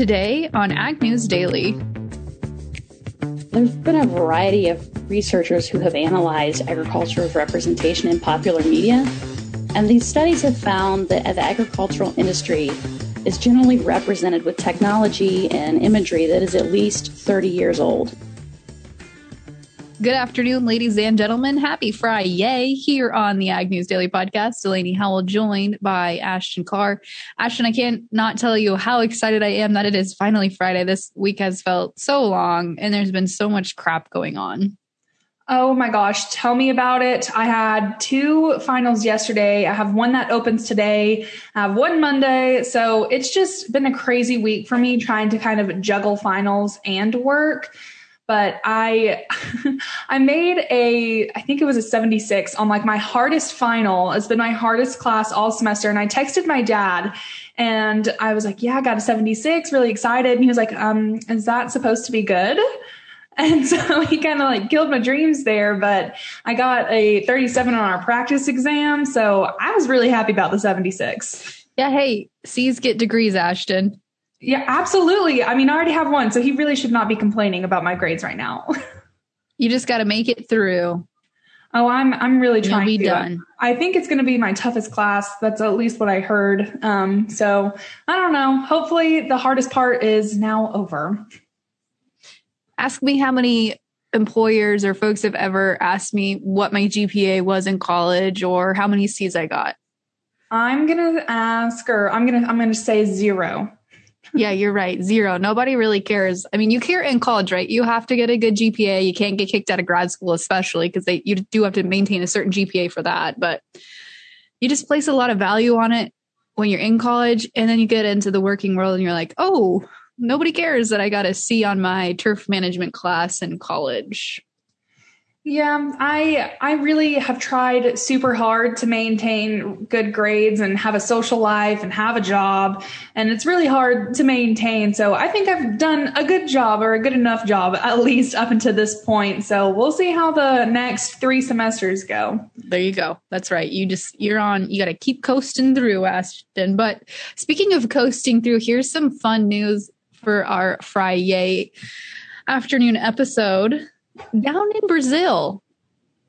Today on Ag News Daily. There's been a variety of researchers who have analyzed agriculture's representation in popular media, and these studies have found that the agricultural industry is generally represented with technology and imagery that is at least 30 years old. Good afternoon, ladies and gentlemen. Happy Friday here on the Ag News Daily Podcast. Delaney Howell joined by Ashton Carr. Ashton, I can't not tell you how excited I am that it is finally Friday. This week has felt so long and there's been so much crap going on. Oh my gosh, tell me about it. I had two finals yesterday. I have one that opens today. I have one Monday. So it's just been a crazy week for me trying to kind of juggle finals and work but I I made a I think it was a 76 on like my hardest final. It's been my hardest class all semester and I texted my dad and I was like, "Yeah, I got a 76, really excited." And he was like, "Um, is that supposed to be good?" And so he kind of like killed my dreams there, but I got a 37 on our practice exam, so I was really happy about the 76. Yeah, hey, C's get degrees, Ashton. Yeah, absolutely. I mean, I already have one, so he really should not be complaining about my grades right now. you just got to make it through. Oh, I'm I'm really trying You'll be to. done. I think it's going to be my toughest class. That's at least what I heard. Um, so I don't know. Hopefully, the hardest part is now over. Ask me how many employers or folks have ever asked me what my GPA was in college or how many C's I got. I'm gonna ask, or I'm gonna I'm gonna say zero yeah, you're right. Zero. Nobody really cares. I mean, you care in college, right? You have to get a good GPA. You can't get kicked out of grad school, especially because they you do have to maintain a certain GPA for that. But you just place a lot of value on it when you're in college, and then you get into the working world, and you're like, oh, nobody cares that I got a C on my turf management class in college. Yeah, I I really have tried super hard to maintain good grades and have a social life and have a job and it's really hard to maintain. So I think I've done a good job or a good enough job at least up until this point. So we'll see how the next 3 semesters go. There you go. That's right. You just you're on you got to keep coasting through Ashton. But speaking of coasting through, here's some fun news for our Friday afternoon episode down in Brazil,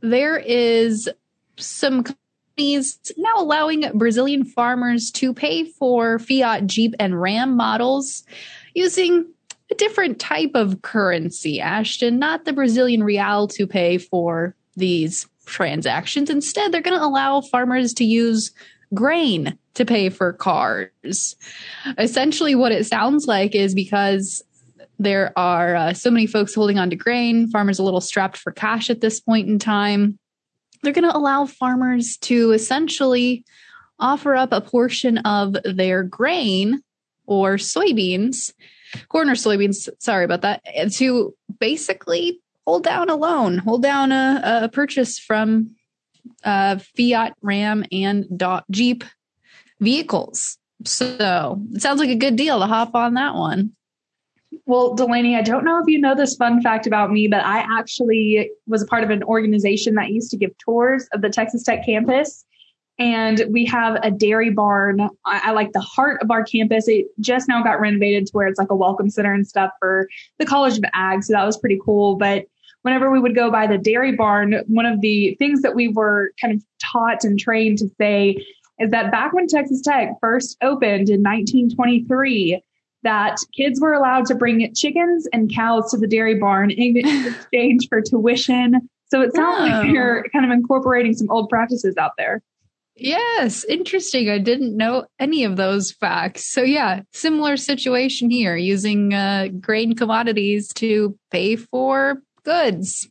there is some companies now allowing Brazilian farmers to pay for Fiat, Jeep, and Ram models using a different type of currency, Ashton, not the Brazilian real to pay for these transactions. Instead, they're going to allow farmers to use grain to pay for cars. Essentially, what it sounds like is because there are uh, so many folks holding on to grain. Farmers a little strapped for cash at this point in time. They're going to allow farmers to essentially offer up a portion of their grain or soybeans, corn or soybeans, sorry about that, to basically hold down a loan, hold down a, a purchase from uh, Fiat, Ram, and Jeep vehicles. So it sounds like a good deal to hop on that one. Well, Delaney, I don't know if you know this fun fact about me, but I actually was a part of an organization that used to give tours of the Texas Tech campus. And we have a dairy barn. I, I like the heart of our campus. It just now got renovated to where it's like a welcome center and stuff for the College of Ag. So that was pretty cool. But whenever we would go by the dairy barn, one of the things that we were kind of taught and trained to say is that back when Texas Tech first opened in 1923, that kids were allowed to bring chickens and cows to the dairy barn in exchange for tuition. So it sounds oh. like you're kind of incorporating some old practices out there. Yes, interesting. I didn't know any of those facts. So yeah, similar situation here using uh, grain commodities to pay for goods.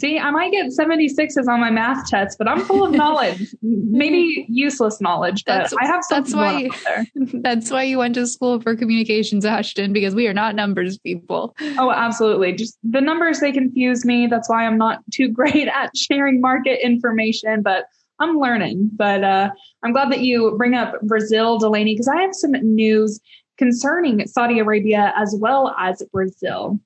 See, I might get 76s on my math test, but I'm full of knowledge. Maybe useless knowledge, but that's, I have that's why That's why you went to school for communications, Ashton, because we are not numbers people. Oh, absolutely. Just the numbers they confuse me. That's why I'm not too great at sharing market information, but I'm learning. But uh, I'm glad that you bring up Brazil, Delaney, because I have some news concerning Saudi Arabia as well as Brazil.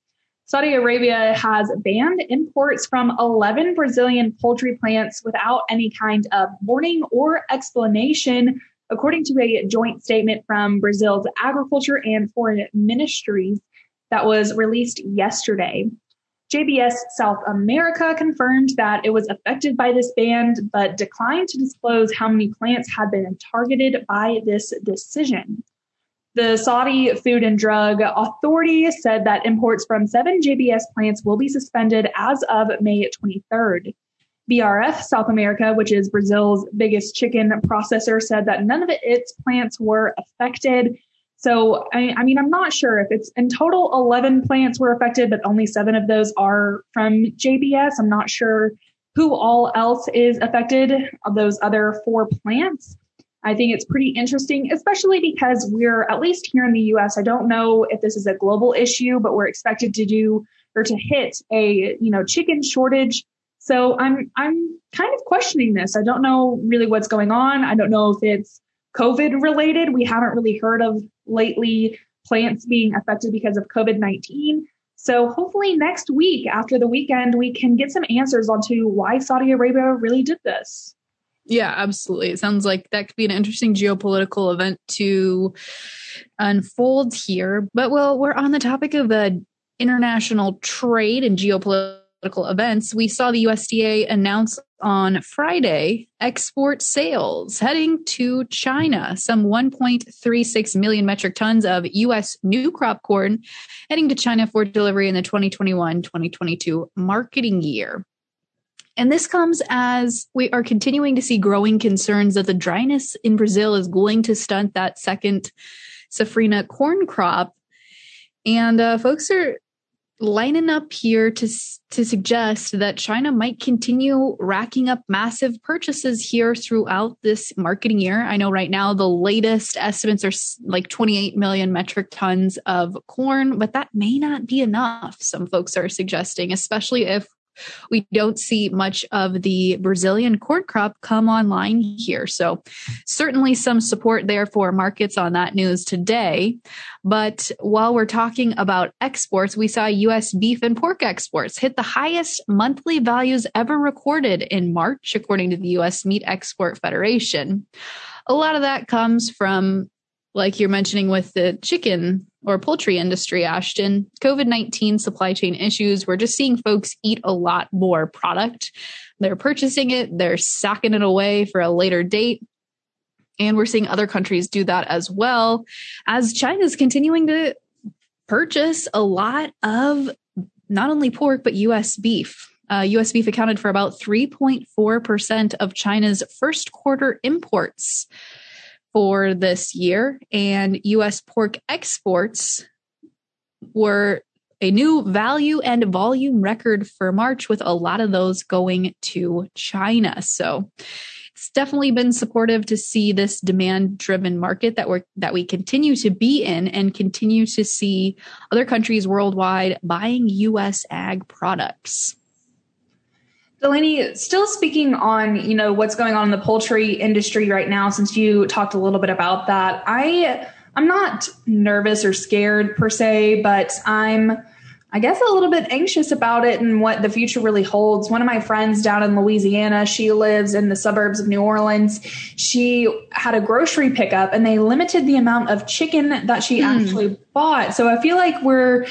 Saudi Arabia has banned imports from 11 Brazilian poultry plants without any kind of warning or explanation according to a joint statement from Brazil's agriculture and foreign ministries that was released yesterday. JBS South America confirmed that it was affected by this ban, but declined to disclose how many plants had been targeted by this decision. The Saudi Food and Drug Authority said that imports from seven JBS plants will be suspended as of May 23rd. BRF South America, which is Brazil's biggest chicken processor, said that none of its plants were affected. So, I, mean, I'm not sure if it's in total 11 plants were affected, but only seven of those are from JBS. I'm not sure who all else is affected of those other four plants. I think it's pretty interesting, especially because we're at least here in the US. I don't know if this is a global issue, but we're expected to do or to hit a, you know, chicken shortage. So I'm, I'm kind of questioning this. I don't know really what's going on. I don't know if it's COVID related. We haven't really heard of lately plants being affected because of COVID 19. So hopefully next week after the weekend, we can get some answers onto why Saudi Arabia really did this. Yeah, absolutely. It sounds like that could be an interesting geopolitical event to unfold here. But well, we're on the topic of uh, international trade and geopolitical events. We saw the USDA announce on Friday export sales heading to China, some 1.36 million metric tons of U.S. new crop corn heading to China for delivery in the 2021 2022 marketing year. And this comes as we are continuing to see growing concerns that the dryness in Brazil is going to stunt that second Safrinha corn crop. And uh, folks are lining up here to to suggest that China might continue racking up massive purchases here throughout this marketing year. I know right now the latest estimates are like 28 million metric tons of corn, but that may not be enough. Some folks are suggesting, especially if we don't see much of the Brazilian corn crop come online here. So certainly some support there for markets on that news today. But while we're talking about exports, we saw US beef and pork exports hit the highest monthly values ever recorded in March, according to the US Meat Export Federation. A lot of that comes from like you're mentioning with the chicken or poultry industry, Ashton, COVID 19 supply chain issues, we're just seeing folks eat a lot more product. They're purchasing it, they're sacking it away for a later date. And we're seeing other countries do that as well as China's continuing to purchase a lot of not only pork, but US beef. Uh, US beef accounted for about 3.4% of China's first quarter imports for this year, and U.S. pork exports were a new value and volume record for March, with a lot of those going to China. So it's definitely been supportive to see this demand driven market that we're that we continue to be in and continue to see other countries worldwide buying US ag products. Delaney, still speaking on, you know, what's going on in the poultry industry right now, since you talked a little bit about that, I I'm not nervous or scared per se, but I'm I guess a little bit anxious about it and what the future really holds. One of my friends down in Louisiana, she lives in the suburbs of New Orleans. She had a grocery pickup and they limited the amount of chicken that she mm. actually bought. So I feel like we're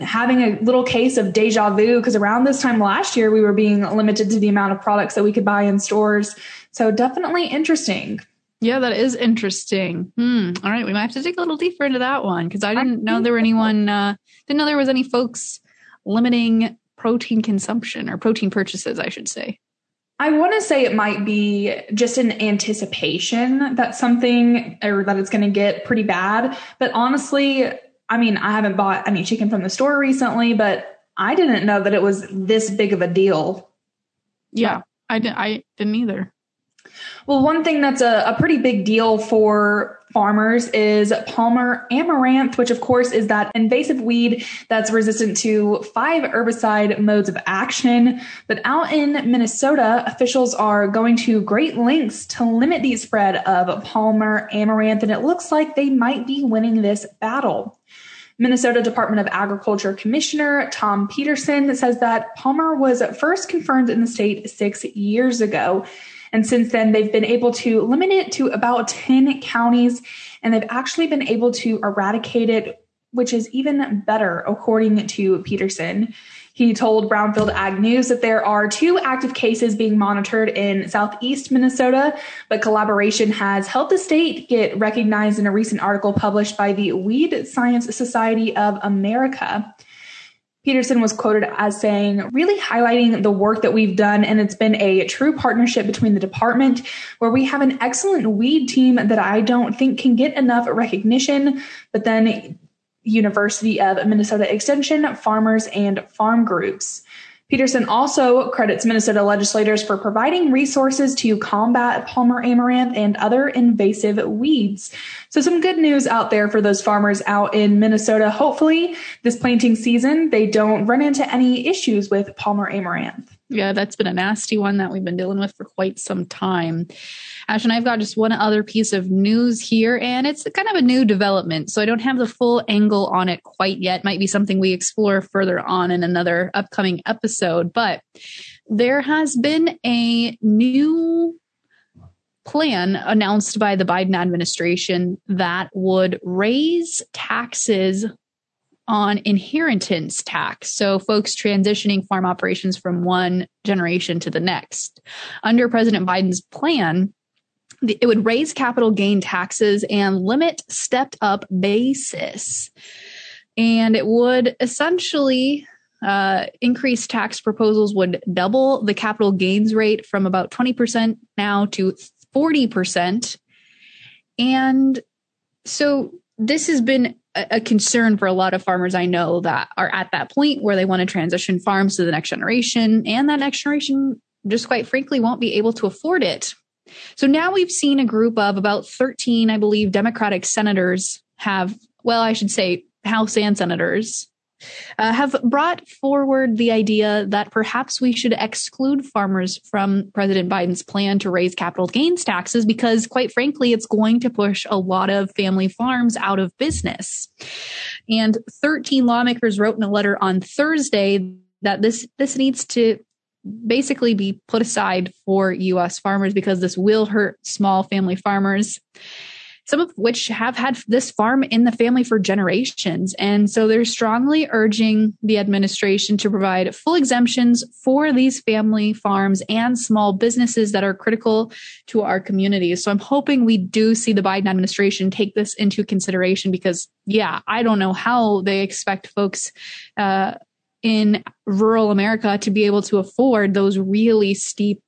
having a little case of deja vu because around this time last year, we were being limited to the amount of products that we could buy in stores. So definitely interesting. Yeah, that is interesting. Hmm. All right, we might have to dig a little deeper into that one because I didn't know there were anyone. Uh, didn't know there was any folks limiting protein consumption or protein purchases, I should say. I want to say it might be just an anticipation that something or that it's going to get pretty bad. But honestly, I mean, I haven't bought any chicken from the store recently, but I didn't know that it was this big of a deal. Yeah, I, didn't. I didn't either. Well, one thing that's a, a, pretty big deal for farmers is Palmer amaranth, which of course is that invasive weed that's resistant to five herbicide modes of action. But out in Minnesota, officials are going to great lengths to limit the spread of Palmer amaranth, and it looks like they might be winning this battle. Minnesota Department of Agriculture Commissioner Thom Petersen says that Palmer was first confirmed in the state six years ago. And since then, they've been able to limit it to about 10 counties, and they've actually been able to eradicate it, which is even better, according to Petersen. He told Brownfield Ag News that there are two active cases being monitored in southeast Minnesota, but collaboration has helped the state get recognized in a recent article published by the Weed Science Society of America. Petersen was quoted as saying, really highlighting the work that we've done. And it's been a true partnership between the department where we have an excellent weed team that I don't think can get enough recognition. But then University of Minnesota Extension, farmers, and farm groups. Petersen also credits Minnesota legislators for providing resources to combat Palmer amaranth and other invasive weeds. So some good news out there for those farmers out in Minnesota. Hopefully this planting season, they don't run into any issues with Palmer amaranth. Yeah, that's been a nasty one that we've been dealing with for quite some time. Ash and I've got just one other piece of news here, and it's kind of a new development. So I don't have the full angle on it quite yet. Might be something we explore further on in another upcoming episode. But there has been a new plan announced by the Biden administration that would raise taxes on inheritance tax. So, folks transitioning farm operations from one generation to the next. Under President Biden's plan, it would raise capital gain taxes and limit stepped up basis. And it would essentially uh, increase tax proposals would double the capital gains rate from about 20% now to 40%. And so this has been a concern for a lot of farmers I know that are at that point where they want to transition farms to the next generation, and that next generation just quite frankly won't be able to afford it. So now we've seen a group of about 13, I believe, Democratic senators have, well, I should say House and senators uh, have brought forward the idea that perhaps we should exclude farmers from President Biden's plan to raise capital gains taxes because, quite frankly, it's going to push a lot of family farms out of business. And 13 lawmakers wrote in a letter on Thursday that this this needs to basically be put aside for US farmers because this will hurt small family farmers some of which have had this farm in the family for generations. And so they're strongly urging the administration to provide full exemptions for these family farms and small businesses that are critical to our communities. So I'm hoping we do see the Biden administration take this into consideration because, yeah, I don't know how they expect folks, uh, in rural America to be able to afford those really steep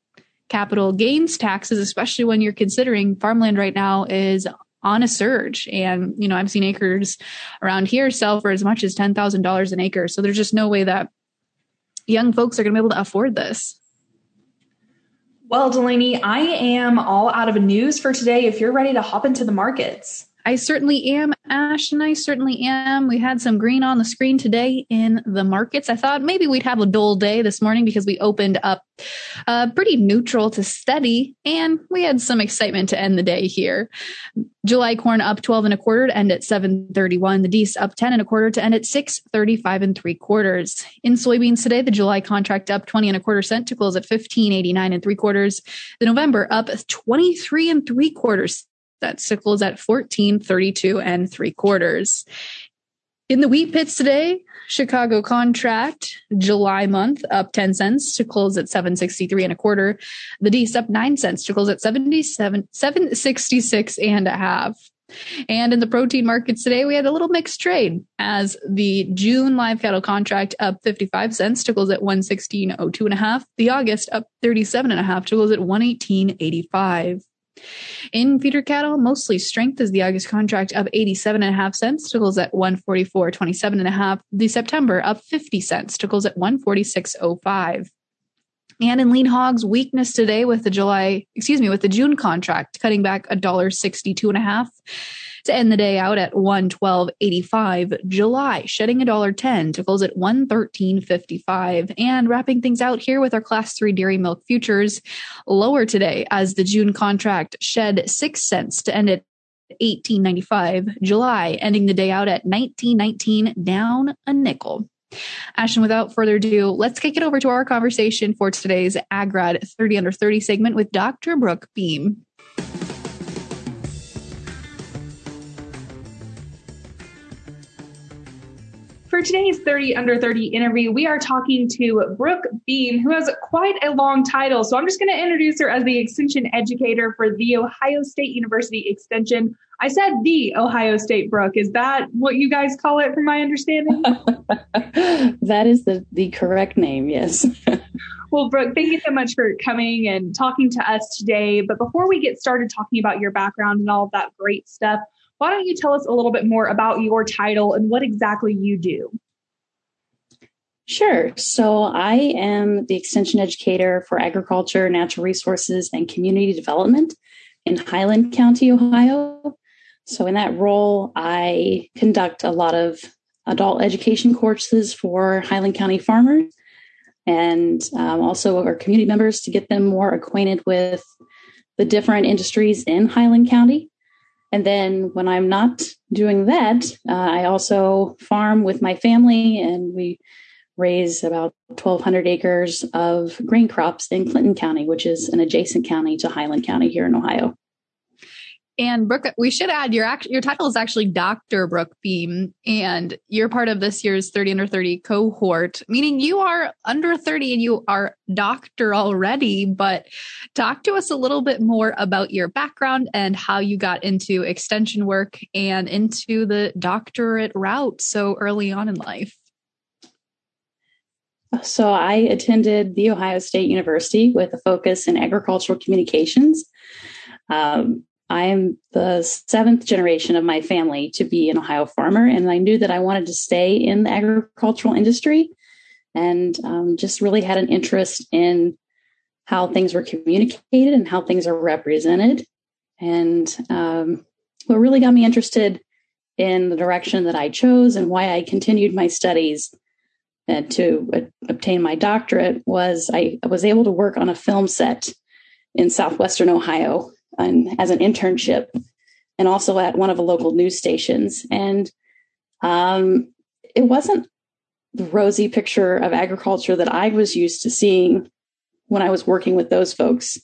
capital gains taxes, especially when you're considering farmland right now is on a surge. And, you know, I've seen acres around here sell for as much as $10,000 an acre. So there's just no way that young folks are going to be able to afford this. Well, Delaney, I am all out of news for today. If you're ready to hop into the markets. I certainly am, Ash, and I certainly am. We had some green on the screen today in the markets. I thought maybe we'd have a dull day this morning because we opened up uh, pretty neutral to steady, and we had some excitement to end the day here. July corn up 12 and a quarter to end at 731. The Dees up 10 and a quarter to end at 635 and three quarters. In soybeans today, the July contract up 20 and a quarter cent to close at 1589 and three quarters. The November up 23 and three quarters that sickle is at 1432 and three quarters. In the wheat pits today, Chicago contract July month up 10 cents to close at 763 and a quarter. The Dees up 9 cents to close at 77 766 and a half. And in the protein markets today, we had a little mixed trade as the June live cattle contract up 55 cents to close at 116.02 and a half. The August up 37 and a half to close at 118.85. In feeder cattle, mostly strength is the August contract up 87 and a half cents close at 144.27 and a half. The September up 50 cents close at 146.05. And in lean hogs, weakness today with the July, excuse me, with the June contract cutting back a dollar sixty-two and a half to end the day out at 112.85. July shedding a dollar 10 to close at 113.55 and wrapping things out here with our class 3 dairy milk futures lower today as the June contract shed 6 cents to end at 1895. July ending the day out at 1919 down a nickel. Ashton, without further ado, let's kick it over to our conversation for today's AgGrad 30 Under 30 segment with Dr. Brooke Beam. For today's 30 under 30 interview, we are talking to Brooke Beam, who has quite a long title. So I'm just going to introduce her as the Extension Educator for the Ohio State University Extension. I said the Ohio State Brooke. Is that what you guys call it, from my understanding? that is the, the correct name, yes. well, Brooke, thank you so much for coming and talking to us today. But before we get started talking about your background and all of that great stuff, why don't you tell us a little bit more about your title and what exactly you do? Sure. So I am the extension educator for agriculture, natural resources, and community development in Highland County, Ohio. So in that role, I conduct a lot of adult education courses for Highland County farmers and um, also our community members to get them more acquainted with the different industries in Highland County. And then when I'm not doing that, uh, I also farm with my family and we raise about 1,200 acres of grain crops in Clinton County, which is an adjacent county to Highland County here in Ohio. And Brooke, we should add your act, your title is actually Dr. Brooke Beam, and you're part of this year's 30 under 30 cohort, meaning you are under 30 and you are doctor already. But talk to us a little bit more about your background and how you got into extension work and into the doctorate route so early on in life. So I attended the Ohio State University with a focus in agricultural communications. Um, I'm the seventh generation of my family to be an Ohio farmer, and I knew that I wanted to stay in the agricultural industry and um, just really had an interest in how things were communicated and how things are represented. And um, what really got me interested in the direction that I chose and why I continued my studies and to uh, obtain my doctorate was I was able to work on a film set in southwestern Ohio and as an internship and also at one of the local news stations. And um, it wasn't the rosy picture of agriculture that I was used to seeing when I was working with those folks.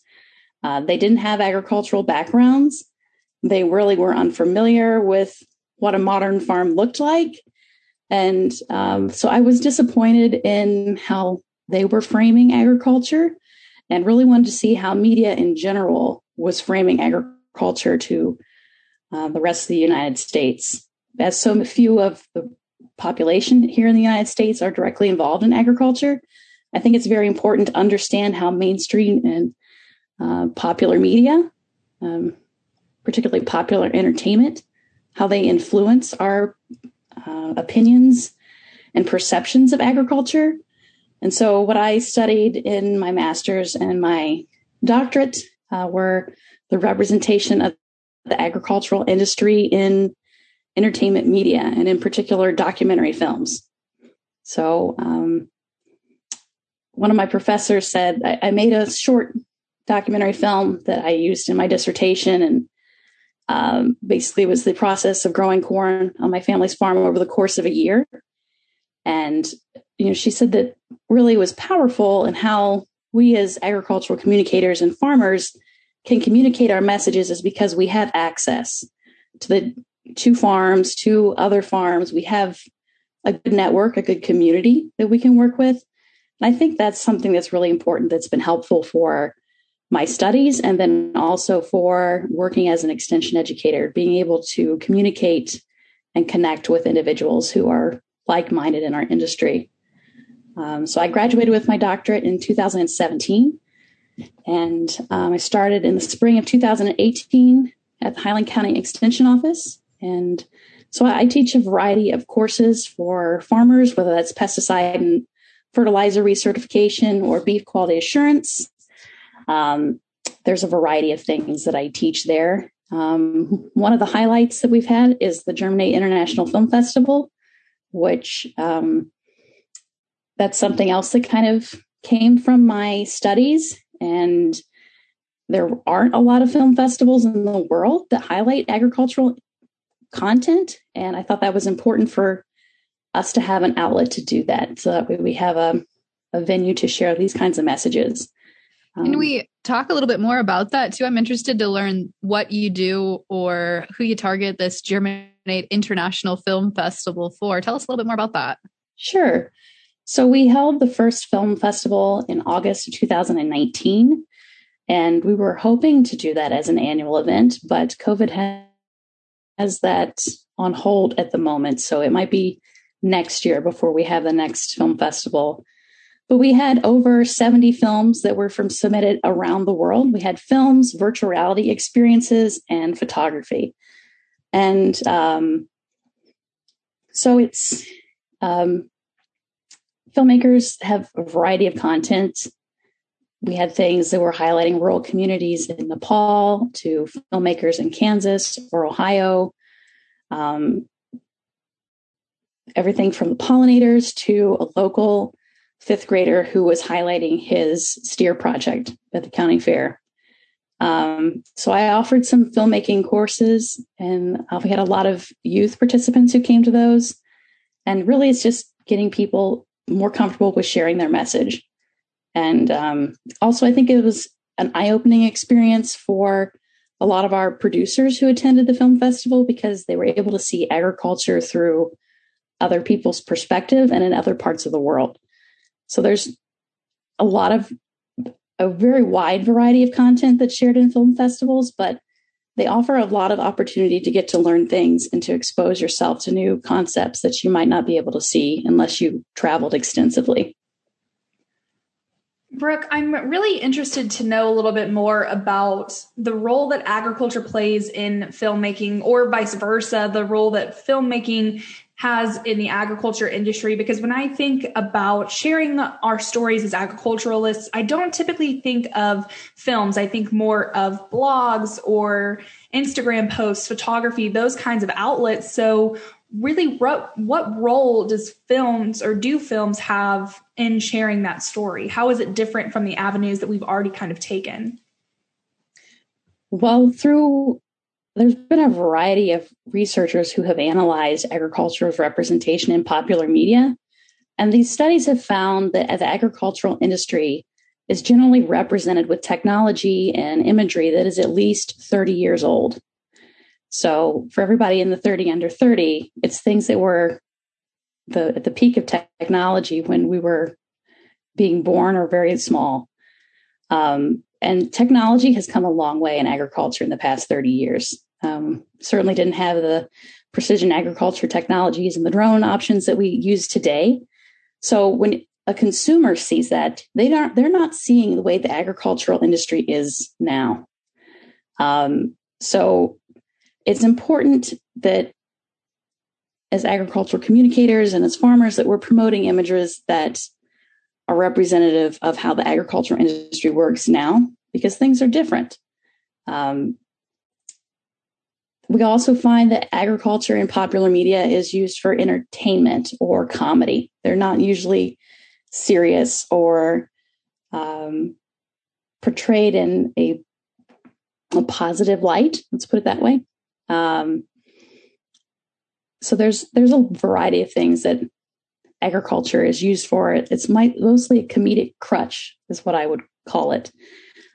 Uh, they didn't have agricultural backgrounds. They really were unfamiliar with what a modern farm looked like. And um, so I was disappointed in how they were framing agriculture and really wanted to see how media in general was framing agriculture to uh, the rest of the United States. As so few of the population here in the United States are directly involved in agriculture, I think it's very important to understand how mainstream and uh, popular media, um, particularly popular entertainment, how they influence our uh, opinions and perceptions of agriculture. And so, what I studied in my master's and my doctorate uh, were the representation of the agricultural industry in entertainment media and in particular documentary films. So um, one of my professors said I, I, made a short documentary film that I used in my dissertation and um, basically was the process of growing corn on my family's farm over the course of a year. And you know, she said that really was powerful and how we as agricultural communicators and farmers can communicate our messages is because we have access to the two farms, to other farms. We have a good network, a good community that we can work with. And I think that's something that's really important that's been helpful for my studies and then also for working as an extension educator, being able to communicate and connect with individuals who are like minded in our industry. Um, so I graduated with my doctorate in 2017. And um, I started in the spring of 2018 at the Highland County Extension Office. And so I teach a variety of courses for farmers, whether that's pesticide and fertilizer recertification or beef quality assurance. Um, there's a variety of things that I teach there. Um, one of the highlights that we've had is the Germinate International Film Festival, which um, that's something else that kind of came from my studies. And there aren't a lot of film festivals in the world that highlight agricultural content. And I thought that was important for us to have an outlet to do that so that way we have a, a venue to share these kinds of messages. Um, Can we talk a little bit more about that too? I'm interested to learn what you do or who you target this Germinate International Film Festival for. Tell us a little bit more about that. Sure. So we held the first film festival in August of 2019, and we were hoping to do that as an annual event, but COVID has that on hold at the moment. So it might be next year before we have the next film festival. But we had over 70 films that were from submitted around the world. We had films, virtual reality experiences, and photography. And um, so it's um, filmmakers have a variety of content. We had things that were highlighting rural communities in Nepal to filmmakers in Kansas or Ohio. Um, everything from the pollinators to a local fifth grader who was highlighting his steer project at the county fair. Um, so I offered some filmmaking courses, and uh, we had a lot of youth participants who came to those. And really, it's just getting people more comfortable with sharing their message. And um, also, I think it was an eye opening experience for a lot of our producers who attended the film festival because they were able to see agriculture through other people's perspective and in other parts of the world. So there's a lot of a very wide variety of content that's shared in film festivals, but they offer a lot of opportunity to get to learn things and to expose yourself to new concepts that you might not be able to see unless you traveled extensively. Brooke, I'm really interested to know a little bit more about the role that agriculture plays in filmmaking, or vice versa, the role that filmmaking has in the agriculture industry. Because when I think about sharing our stories as agriculturalists, I don't typically think of films. I think more of blogs or Instagram posts, photography, those kinds of outlets. So, really what what role does films or do films have in sharing that story how is it different from the avenues that we've already kind of taken well through there's been a variety of researchers who have analyzed agriculture's representation in popular media and these studies have found that the agricultural industry is generally represented with technology and imagery that is at least 30 years old so for everybody in the 30 under 30, it's things that were the at the peak of technology when we were being born or very small. Um, and technology has come a long way in agriculture in the past 30 years. Um, certainly didn't have the precision agriculture technologies and the drone options that we use today. So when a consumer sees that, they aren't they're not seeing the way the agricultural industry is now. Um, so it's important that as agricultural communicators and as farmers that we're promoting images that are representative of how the agricultural industry works now because things are different um, we also find that agriculture in popular media is used for entertainment or comedy they're not usually serious or um, portrayed in a, a positive light let's put it that way um, so there's there's a variety of things that agriculture is used for. It's mostly a comedic crutch, is what I would call it.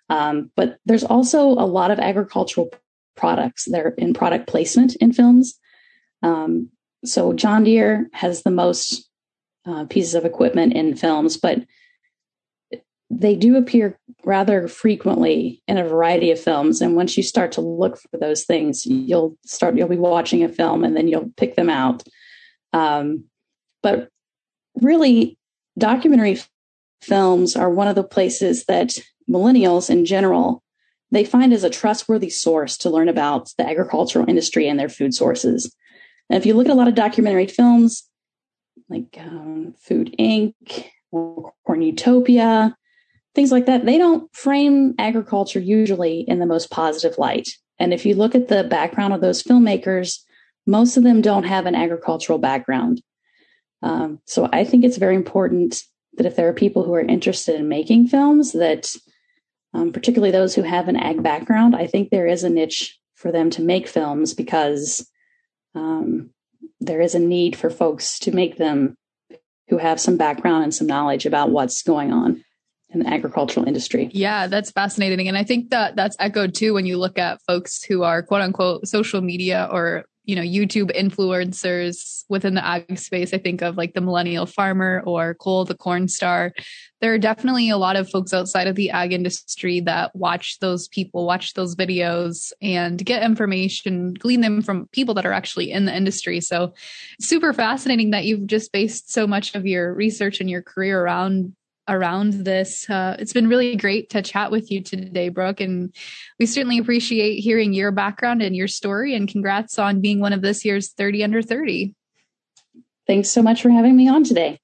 Um, but there's also a lot of agricultural products They're in product placement in films. Um, so John Deere has the most uh, pieces of equipment in films, but they do appear rather frequently in a variety of films and once you start to look for those things you'll start you'll be watching a film and then you'll pick them out um, but really documentary films are one of the places that millennials in general they find as a trustworthy source to learn about the agricultural industry and their food sources and if you look at a lot of documentary films like um, food inc or corn utopia things like that, they don't frame agriculture usually in the most positive light. And if you look at the background of those filmmakers, most of them don't have an agricultural background. Um, so I think it's very important that if there are people who are interested in making films, that um, particularly those who have an ag background, I think there is a niche for them to make films because um, there is a need for folks to make them who have some background and some knowledge about what's going on in the agricultural industry. Yeah, that's fascinating. And I think that that's echoed too when you look at folks who are quote unquote social media or you know youtube influencers within the ag space. I think of like the millennial farmer or cole the Cornstar. There are definitely a lot of folks outside of the ag industry that watch those people watch those videos and get information glean them from people that are actually in the industry. So super fascinating that you've just based so much of your research and your career around around this. Uh, it's been really great to chat with you today, Brooke, and we certainly appreciate hearing your background and your story. And congrats on being one of this year's 30 under 30. Thanks so much for having me on today.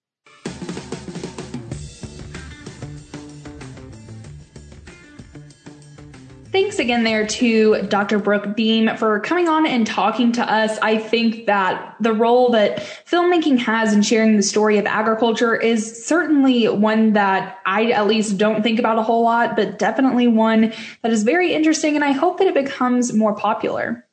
Thanks again there to Dr. Brooke Beam for coming on and talking to us. I think that the role that filmmaking has in sharing the story of agriculture is certainly one that I at least don't think about a whole lot, but definitely one that is very interesting. And I hope that it becomes more popular.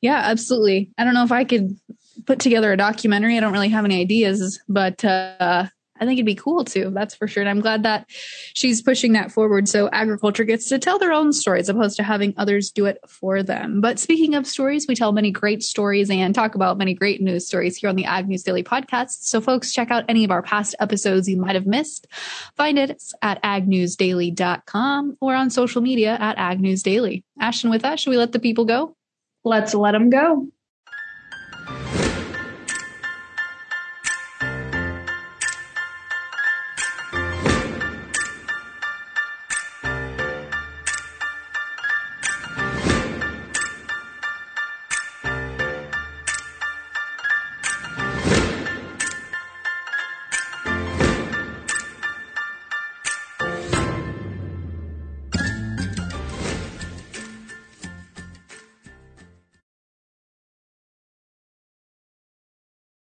Yeah, absolutely. I don't know if I could put together a documentary. I don't really have any ideas, but uh, I think it'd be cool too. That's for sure. And I'm glad that she's pushing that forward. So agriculture gets to tell their own stories opposed to having others do it for them. But speaking of stories, we tell many great stories and talk about many great news stories here on the Ag News Daily podcast. So folks, check out any of our past episodes you might have missed. Find it at agnewsdaily.com or on social media at agnewsdaily. Ashton, with that, should we let the people go? Let's let them go.